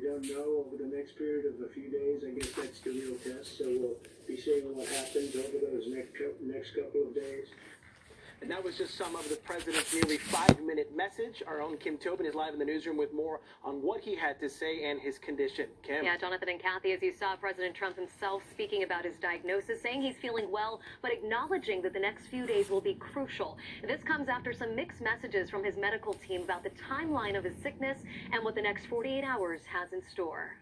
We don't know over the next period of a few days. I guess that's the real test. So we'll be seeing what happens over those next next couple of days. And that was just some of the president's nearly five minute message. Our own Kim Tobin is live in the newsroom with more on what he had to say and his condition. Kim. Yeah, Jonathan and Kathy, as you saw President Trump himself speaking about his diagnosis, saying he's feeling well, but acknowledging that the next few days will be crucial. This comes after some mixed messages from his medical team about the timeline of his sickness and what the next 48 hours has in store.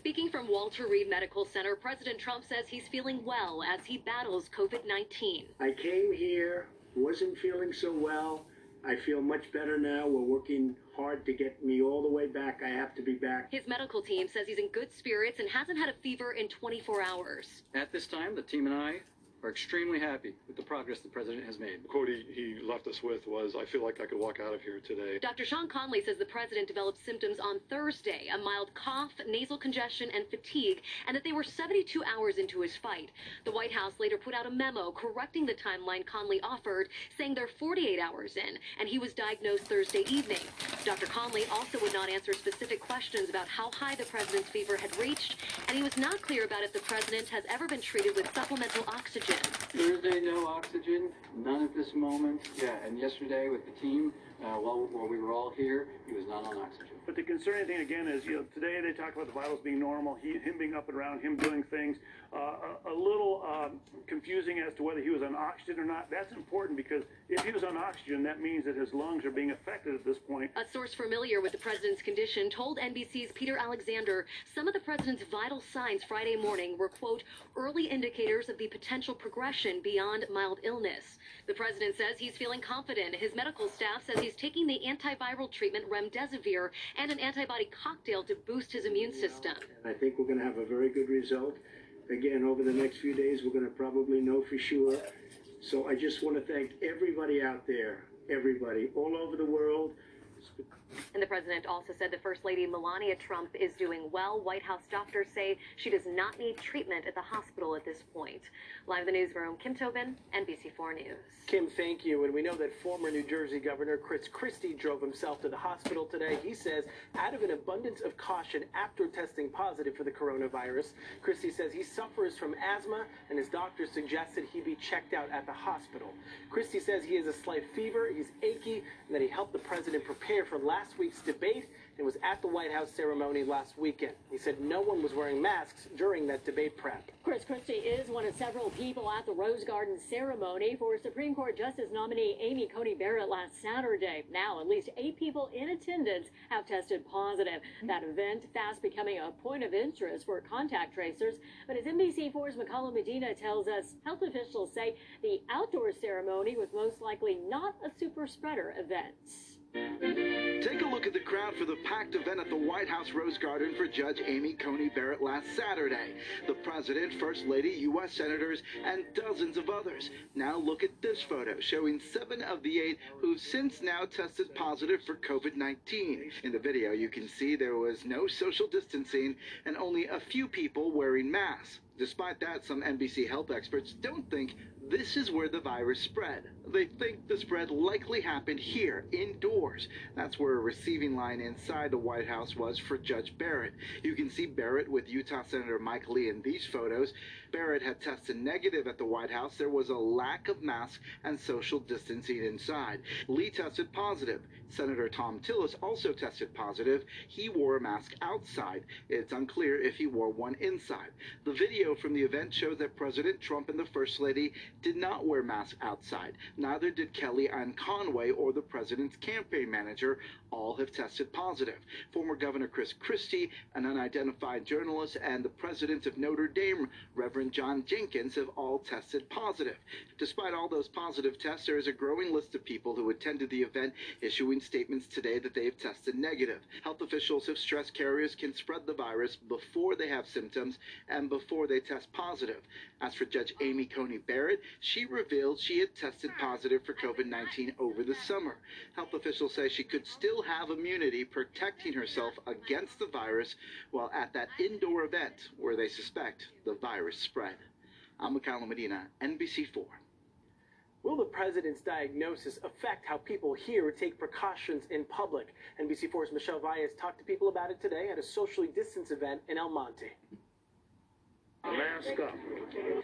Speaking from Walter Reed Medical Center, President Trump says he's feeling well as he battles COVID 19. I came here, wasn't feeling so well. I feel much better now. We're working hard to get me all the way back. I have to be back. His medical team says he's in good spirits and hasn't had a fever in 24 hours. At this time, the team and I are extremely happy with the progress the president has made. The quote he, he left us with was, I feel like I could walk out of here today. Dr. Sean Conley says the president developed symptoms on Thursday a mild cough, nasal congestion, and fatigue, and that they were 72 hours into his fight. The White House later put out a memo correcting the timeline Conley offered, saying they're 48 hours in, and he was diagnosed Thursday evening. Dr. Conley also would not answer specific questions about how high the president's fever had reached, and he was not clear about if the president has ever been treated with supplemental oxygen. Thursday, no oxygen, none at this moment. Yeah, and yesterday with the team, uh, while, while we were all here, he was not on oxygen. But the concerning thing again is, you know, today they talk about the vitals being normal, he, him being up and around, him doing things. Uh, a, a little um, confusing as to whether he was on oxygen or not. That's important because if he was on oxygen, that means that his lungs are being affected at this point. A source familiar with the president's condition told NBC's Peter Alexander some of the president's vital signs Friday morning were, quote, early indicators of the potential progression beyond mild illness. The president says he's feeling confident. His medical staff says he's taking the antiviral treatment remdesivir and an antibody cocktail to boost his immune system. And I think we're going to have a very good result. Again, over the next few days, we're going to probably know for sure. So I just want to thank everybody out there, everybody, all over the world. And the president also said the First Lady Melania Trump is doing well. White House doctors say she does not need treatment at the hospital at this point. Live in the newsroom, Kim Tobin, NBC4 News. Kim, thank you. And we know that former New Jersey Governor Chris Christie drove himself to the hospital today. He says, out of an abundance of caution after testing positive for the coronavirus, Christie says he suffers from asthma and his doctor suggested he be checked out at the hospital. Christie says he has a slight fever, he's achy, and that he helped the president prepare for last week's debate and was at the White House ceremony last weekend. He said no one was wearing masks during that debate prep. Chris Christie is one of several people at the Rose Garden ceremony for Supreme Court Justice nominee Amy Coney Barrett last Saturday. Now, at least eight people in attendance have tested positive. That event fast becoming a point of interest for contact tracers. But as NBC4's Mekahlo Medina tells us, health officials say the outdoor ceremony was most likely not a super spreader event. Take a look at the crowd for the packed event at the White House Rose Garden for Judge Amy Coney Barrett last Saturday. The President, First Lady, U.S. Senators, and dozens of others. Now look at this photo showing seven of the eight who've since now tested positive for COVID 19. In the video, you can see there was no social distancing and only a few people wearing masks. Despite that, some NBC health experts don't think this is where the virus spread. They think the spread likely happened here, indoors. That's where a receiving line inside the White House was for Judge Barrett. You can see Barrett with Utah Senator Mike Lee in these photos. Barrett had tested negative at the White House. There was a lack of masks and social distancing inside. Lee tested positive. Senator Thom Tillis also tested positive. He wore a mask outside. It's unclear if he wore one inside. The video from the event shows that President Trump and the First Lady did not wear masks outside. Neither did Kellyanne Conway or the president's campaign manager. All have tested positive. Former Governor Chris Christie, an unidentified journalist, and the president of Notre Dame, Reverend John Jenkins, have all tested positive. Despite all those positive tests, there is a growing list of people who attended the event issuing statements today that they have tested negative. Health officials have stressed carriers can spread the virus before they have symptoms and before they test positive. As for Judge Amy Coney Barrett, she revealed she had tested positive for COVID 19 over the summer. Health officials say she could still have immunity protecting herself against the virus while at that indoor event where they suspect the virus spread. I'm Mekahlo Medina, NBC4. Will the president's diagnosis affect how people here take precautions in public? NBC4's Michelle Valles talked to people about it today at a socially distanced event in El Monte. Mask up.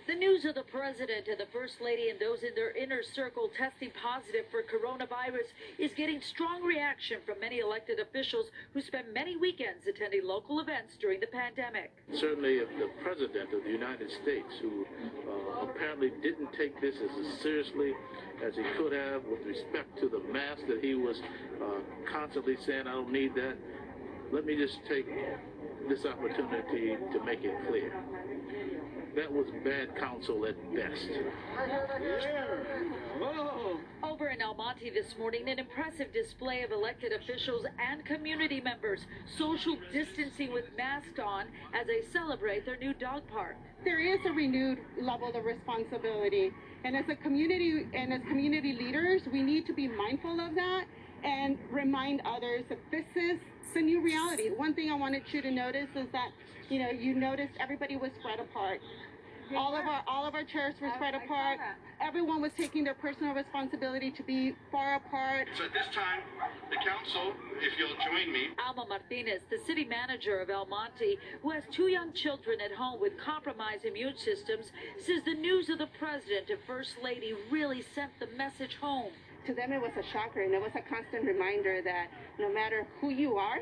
The news of the president and the first lady and those in their inner circle testing positive for coronavirus is getting strong reaction from many elected officials who spent many weekends attending local events during the pandemic. Certainly, if the president of the United States, who uh, apparently didn't take this as seriously as he could have with respect to the mask that he was uh, constantly saying, I don't need that. Let me just take this opportunity to make it clear. That was bad counsel at best. Oh. Over in El Monte this morning, an impressive display of elected officials and community members. Social distancing with masks on as they celebrate their new dog park. There is a renewed level of responsibility, and as a community and as community leaders, we need to be mindful of that and remind others that this is a new reality. One thing I wanted you to notice is that, you know, you noticed everybody was spread apart. All of our all of our chairs were spread apart. Everyone was taking their personal responsibility to be far apart. So at this time, the council, if you'll join me. Alma Martinez, the city manager of El Monte, who has two young children at home with compromised immune systems, says the news of the president and first lady really sent the message home. To them, it was a shocker, and it was a constant reminder that no matter who you are,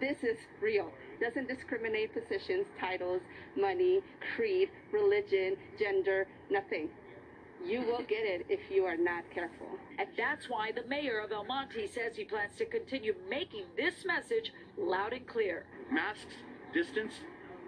this is real It doesn't discriminate positions, titles, money, creed, religion, gender, nothing. You will get it if you are not careful. And that's why the mayor of El Monte says he plans to continue making this message loud and clear. Masks, distance,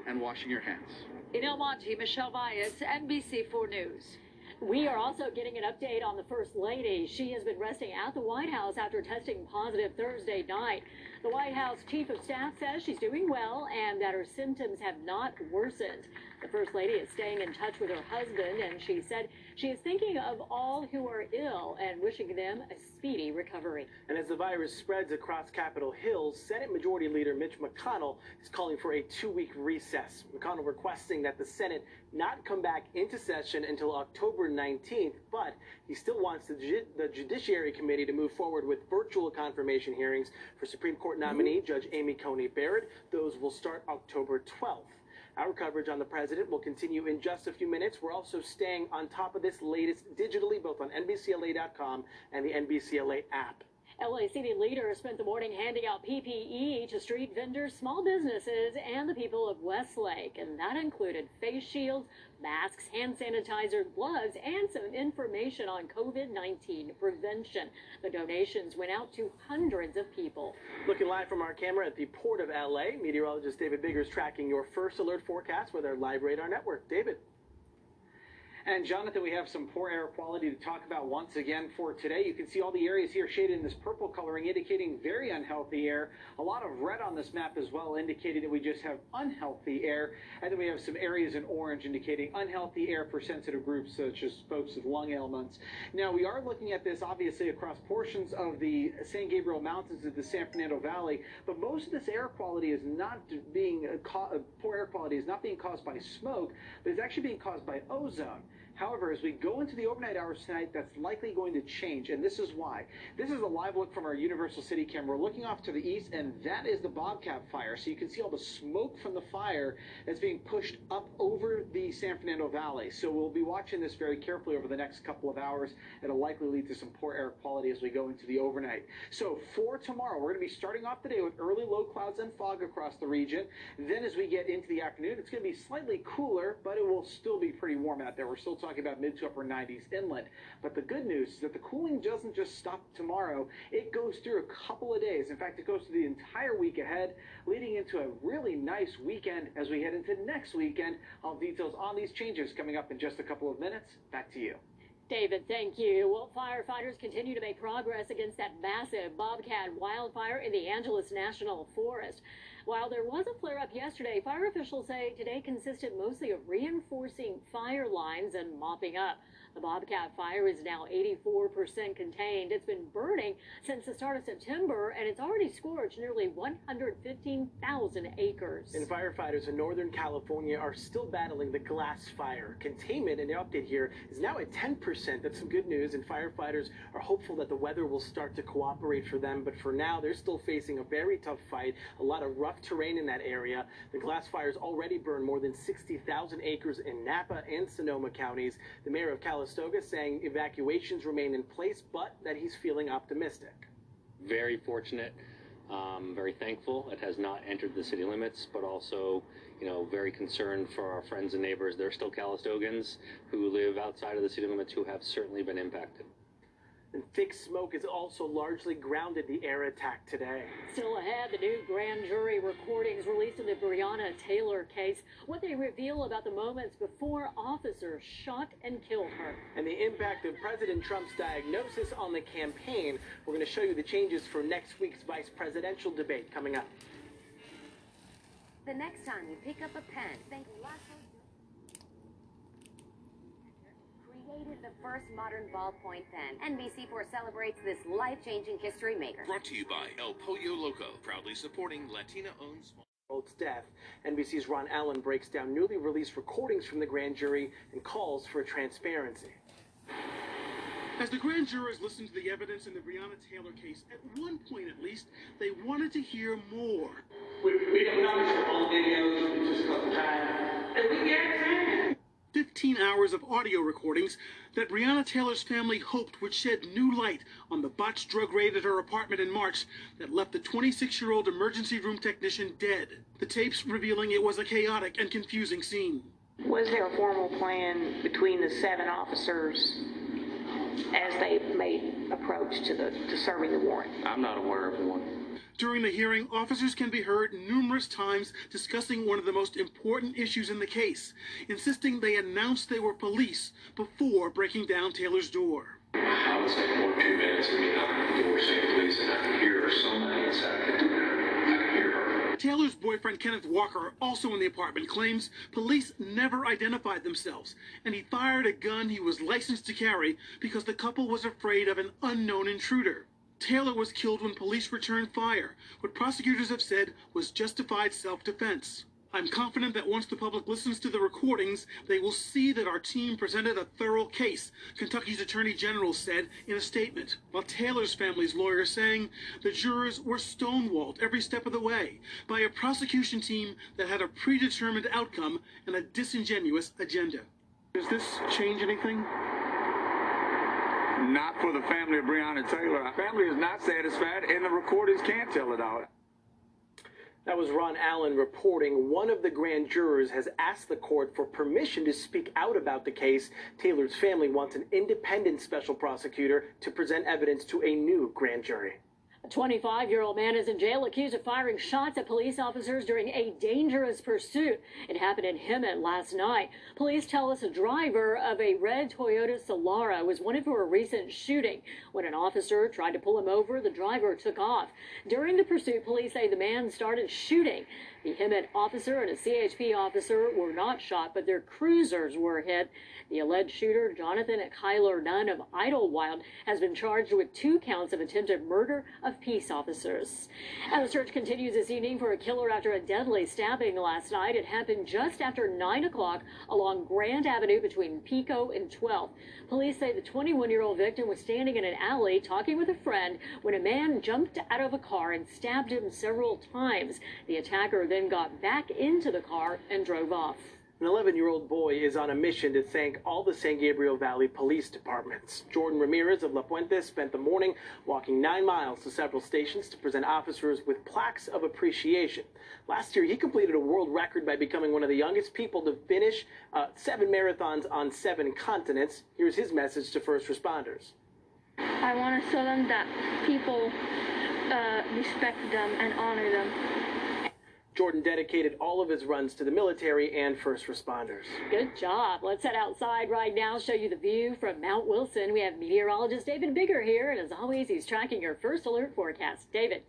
and washing your hands. In El Monte, Michelle Valles, NBC4 News. We are also getting an update on the First Lady. She has been resting at the White House after testing positive Thursday night. The White House Chief of Staff says she's doing well and that her symptoms have not worsened. The First Lady is staying in touch with her husband, and she said she is thinking of all who are ill and wishing them a speedy recovery. And as the virus spreads across Capitol Hill, Senate Majority Leader Mitch McConnell is calling for a two week recess. McConnell requesting that the Senate not come back into session until October 19th, but he still wants the, the Judiciary Committee to move forward with virtual confirmation hearings for Supreme Court nominee mm-hmm. Judge Amy Coney Barrett. Those will start October 12th. Our coverage on the president will continue in just a few minutes. We're also staying on top of this latest digitally, both on NBCLA.com and the NBCLA app. LA City leaders spent the morning handing out PPE to street vendors, small businesses, and the people of Westlake. And that included face shields, masks, hand sanitizer, gloves, and some information on COVID 19 prevention. The donations went out to hundreds of people. Looking live from our camera at the Port of LA, meteorologist David Biggar's tracking your first alert forecast with our live radar network. David. And Jonathan, we have some poor air quality to talk about once again for today. You can see all the areas here shaded in this purple coloring indicating very unhealthy air. A lot of red on this map as well indicating that we just have unhealthy air. And then we have some areas in orange indicating unhealthy air for sensitive groups such as folks with lung ailments. Now we are looking at this obviously across portions of the San Gabriel Mountains of the San Fernando Valley, but most of this air quality is not being, poor air quality is not being caused by smoke, but it's actually being caused by ozone. However, as we go into the overnight hours tonight, that's likely going to change, and this is why. This is a live look from our Universal City camera. We're looking off to the east, and that is the Bobcat fire. So you can see all the smoke from the fire that's being pushed up over the San Fernando Valley. So we'll be watching this very carefully over the next couple of hours. It'll likely lead to some poor air quality as we go into the overnight. So for tomorrow, we're going to be starting off the day with early low clouds and fog across the region. Then as we get into the afternoon, it's going to be slightly cooler, but it will still be pretty warm out there. We're still talking about mid to upper 90s inland. But the good news is that the cooling doesn't just stop tomorrow. It goes through a couple of days. In fact, it goes through the entire week ahead, leading into a really nice weekend as we head into next weekend. I'll details on these changes coming up in just a couple of minutes. Back to you. David, thank you. Well, firefighters continue to make progress against that massive bobcat wildfire in the Angeles National Forest. While there was a flare up yesterday, fire officials say today consisted mostly of reinforcing fire lines and mopping up. The Bobcat fire is now 84% contained. It's been burning since the start of September, and it's already scorched nearly 115,000 acres. And firefighters in Northern California are still battling the glass fire. Containment, and the update here, is now at 10%. That's some good news, and firefighters are hopeful that the weather will start to cooperate for them. But for now, they're still facing a very tough fight, a lot of rough terrain in that area. The glass fires already burned more than 60,000 acres in Napa and Sonoma counties. The mayor of Calistoga saying evacuations remain in place, but that he's feeling optimistic. very fortunate, um, very thankful. It has not entered the city limits, but also, you know, very concerned for our friends and neighbors. There are still Calistogans who live outside of the city limits who have certainly been impacted. And thick smoke has also largely grounded the air attack today. Still ahead, the new grand jury recordings released in the Breonna Taylor case. What they reveal about the moments before officers shot and killed her. And the impact of President Trump's diagnosis on the campaign. We're going to show you the changes for next week's vice presidential debate coming up. The next time you pick up a pen, think László created the first modern ballpoint pen. NBC4 celebrates this life-changing history maker. Brought to you by El Pollo Loco, proudly supporting Latina-owned small. World's death. NBC's Ron Allen breaks down newly released recordings from the grand jury and calls for transparency. As the grand jurors listened to the evidence in the Breonna Taylor case, at one point at least, they wanted to hear more. We, we don't know all videos, we just got the time. And we get it. 15 hours of audio recordings that Breonna Taylor's family hoped would shed new light on the botched drug raid at her apartment in March that left the 26 year old emergency room technician dead. The tapes revealing it was a chaotic and confusing scene. Was there a formal plan between the seven officers as they made approach to the to serving the warrant? I'm not aware of one. During the hearing, officers can be heard numerous times discussing one of the most important issues in the case, insisting they announced they were police before breaking down Taylor's door. I would say one or two minutes knocking on the door saying please, and I could hear inside could do that. I could hear her. Taylor's boyfriend Kenneth Walker, also in the apartment, claims police never identified themselves, and he fired a gun he was licensed to carry because the couple was afraid of an unknown intruder. Taylor was killed when police returned fire, what prosecutors have said was justified self defense. I'm confident that once the public listens to the recordings, they will see that our team presented a thorough case, Kentucky's Attorney General said in a statement, while Taylor's family's lawyer saying the jurors were stonewalled every step of the way by a prosecution team that had a predetermined outcome and a disingenuous agenda. Does this change anything? Not for the family of Breonna Taylor. Our family is not satisfied, and the recordings can't tell it all. That was Ron Allen reporting. One of the grand jurors has asked the court for permission to speak out about the case. Taylor's family wants an independent special prosecutor to present evidence to a new grand jury. A 25 year old man is in jail accused of firing shots at police officers during a dangerous pursuit. It happened in Hemet last night. Police tell us a driver of a red Toyota Solara was wanted for a recent shooting. When an officer tried to pull him over, the driver took off. During the pursuit, police say the man started shooting. The Hemet officer and a CHP officer were not shot, but their cruisers were hit. The alleged shooter, Jonathan Kyler Nunn of Idyllwild, has been charged with two counts of attempted murder of peace officers. And the search continues this evening for a killer after a deadly stabbing last night. It happened just after 9 o'clock along Grand Avenue between Pico and 12th. Police say the 21 year old victim was standing in an alley talking with a friend when a man jumped out of a car and stabbed him several times. The attacker then got back into the car and drove off. An 11 year old boy is on a mission to thank all the San Gabriel Valley police departments. Jordan Ramirez of La Puente spent the morning walking nine miles to several stations to present officers with plaques of appreciation. Last year, he completed a world record by becoming one of the youngest people to finish uh, seven marathons on seven continents. Here's his message to first responders. I want to show them that people uh, respect them and honor them. Jordan dedicated all of his runs to the military and first responders. Good job. Let's head outside right now, show you the view from Mount Wilson. We have meteorologist David Biggar here, and as always, he's tracking your first alert forecast. David.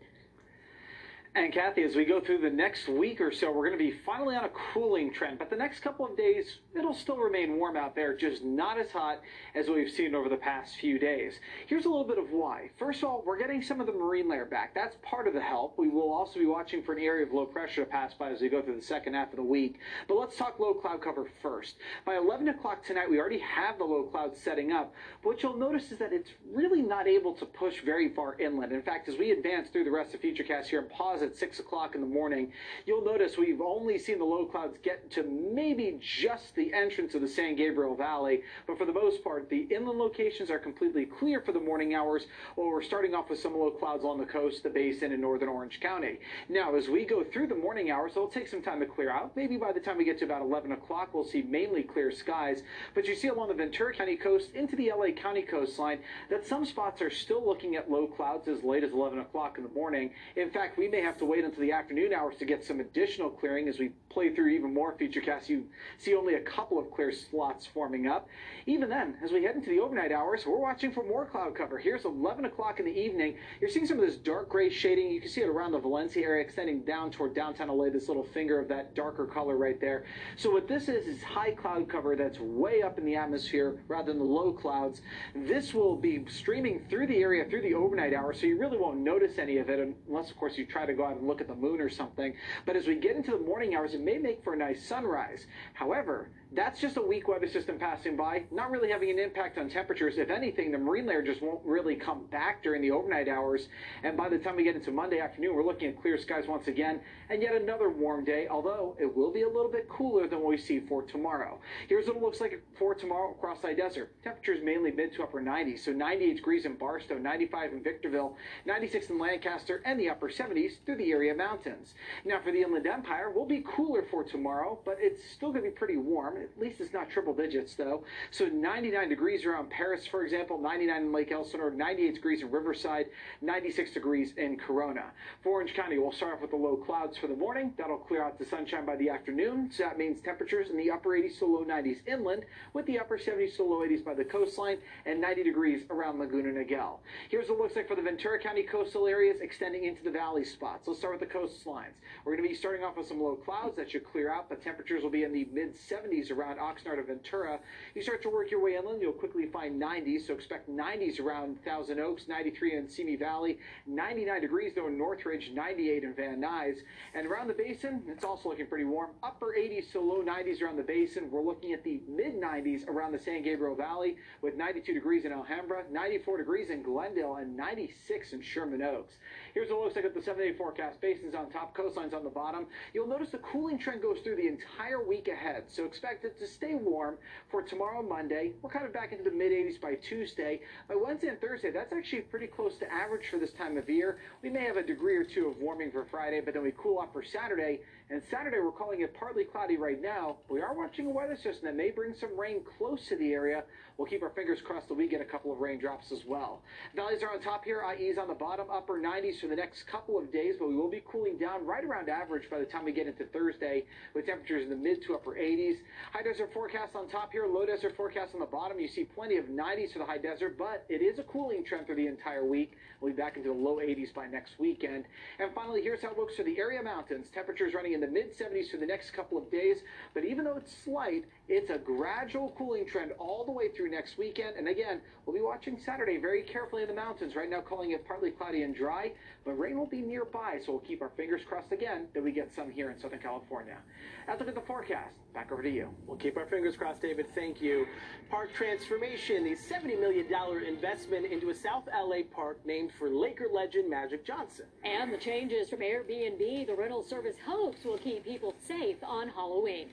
And Kathy, as we go through the next week or so, we're going to be finally on a cooling trend. But the next couple of days, it'll still remain warm out there, just not as hot as we've seen over the past few days. Here's a little bit of why. First of all, we're getting some of the marine layer back. That's part of the help. We will also be watching for an area of low pressure to pass by as we go through the second half of the week. But let's talk low cloud cover first. By 11 o'clock tonight, we already have the low clouds setting up. But what you'll notice is that it's really not able to push very far inland. In fact, as we advance through the rest of Futurecast here and pause at 6 o'clock in the morning, you'll notice we've only seen the low clouds get to maybe just the entrance of the San Gabriel Valley, but for the most part, the inland locations are completely clear for the morning hours, while we're starting off with some low clouds along the coast, the basin, and northern Orange County. Now, as we go through the morning hours, it'll take some time to clear out. Maybe by the time we get to about 11 o'clock, we'll see mainly clear skies, but you see along the Ventura County coast into the LA County coastline that some spots are still looking at low clouds as late as 11 o'clock in the morning. In fact, we may have to wait until the afternoon hours to get some additional clearing as we play through even more Futurecasts. You see only a couple of clear slots forming up. Even then, as we head into the overnight hours, we're watching for more cloud cover. Here's 11 o'clock in the evening. You're seeing some of this dark gray shading. You can see it around the Valencia area, extending down toward downtown LA, this little finger of that darker color right there. So what this is, is high cloud cover that's way up in the atmosphere rather than the low clouds. This will be streaming through the area through the overnight hours, so you really won't notice any of it unless, of course, you try to go out and look at the moon or something. But as we get into the morning hours, it may make for a nice sunrise. However, that's just a weak weather system passing by, not really having an impact on temperatures. If anything, the marine layer just won't really come back during the overnight hours. And by the time we get into Monday afternoon, we're looking at clear skies once again and yet another warm day, although it will be a little bit cooler than what we see for tomorrow. Here's what it looks like for tomorrow across the desert. Temperatures mainly mid to upper 90s, so 98 degrees in Barstow, 95 in Victorville, 96 in Lancaster, and the upper 70s through the area mountains. Now for the Inland Empire, we'll be cooler for tomorrow, but it's still going to be pretty warm. At least it's not triple digits though. So 99 degrees around Perris, for example, 99 in Lake Elsinore, 98 degrees in Riverside, 96 degrees in Corona. For Orange County, we'll start off with the low clouds for the morning. That'll clear out to sunshine by the afternoon. So that means temperatures in the upper 80s to low 90s inland, with the upper 70s to low 80s by the coastline, and 90 degrees around Laguna Niguel. Here's what it looks like for the Ventura County coastal areas extending into the valley spots. Let's start with the coastlines. We're going to be starting off with some low clouds that should clear out, but temperatures will be in the mid 70s around Oxnard and Ventura. You start to work your way inland, you'll quickly find 90s, so expect 90s around Thousand Oaks, 93 in Simi Valley, 99 degrees though in Northridge, 98 in Van Nuys. And around the basin, it's also looking pretty warm. Upper 80s to low 90s around the basin. We're looking at the mid 90s around the San Gabriel Valley with 92 degrees in Alhambra, 94 degrees in Glendale, and 96 in Sherman Oaks. Here's what it looks like at the 7 day forecast. Basins on top, coastlines on the bottom. You'll notice the cooling trend goes through the entire week ahead, so expect it to stay warm for tomorrow, Monday. We're kind of back into the mid 80s by Tuesday. By Wednesday and Thursday, that's actually pretty close to average for this time of year. We may have a degree or two of warming for Friday, but then we cool off for Saturday. And Saturday, we're calling it partly cloudy right now. We are watching a weather system that may bring some rain close to the area. We'll keep our fingers crossed that we get a couple of raindrops as well. Valleys are on top here, IEs on the bottom, upper 90s for the next couple of days, but we will be cooling down right around average by the time we get into Thursday with temperatures in the mid to upper 80s. High desert forecast on top here, low desert forecast on the bottom. You see plenty of 90s for the high desert, but it is a cooling trend through the entire week. We'll be back into the low 80s by next weekend. And finally, here's how it looks for the area mountains. Temperatures running in the mid 70s for the next couple of days, but even though it's slight, it's a gradual cooling trend all the way through next weekend. And again, we'll be watching Saturday very carefully in the mountains. Right now, calling it partly cloudy and dry, but rain will be nearby, so we'll keep our fingers crossed again that we get some here in Southern California. That's a look at the forecast. Back over to you. We'll keep our fingers crossed, David. Thank you. Park transformation, the $70 million investment into a South LA park named for Laker legend Magic Johnson. And the changes from Airbnb, the rental service hopes will keep people safe on Halloween.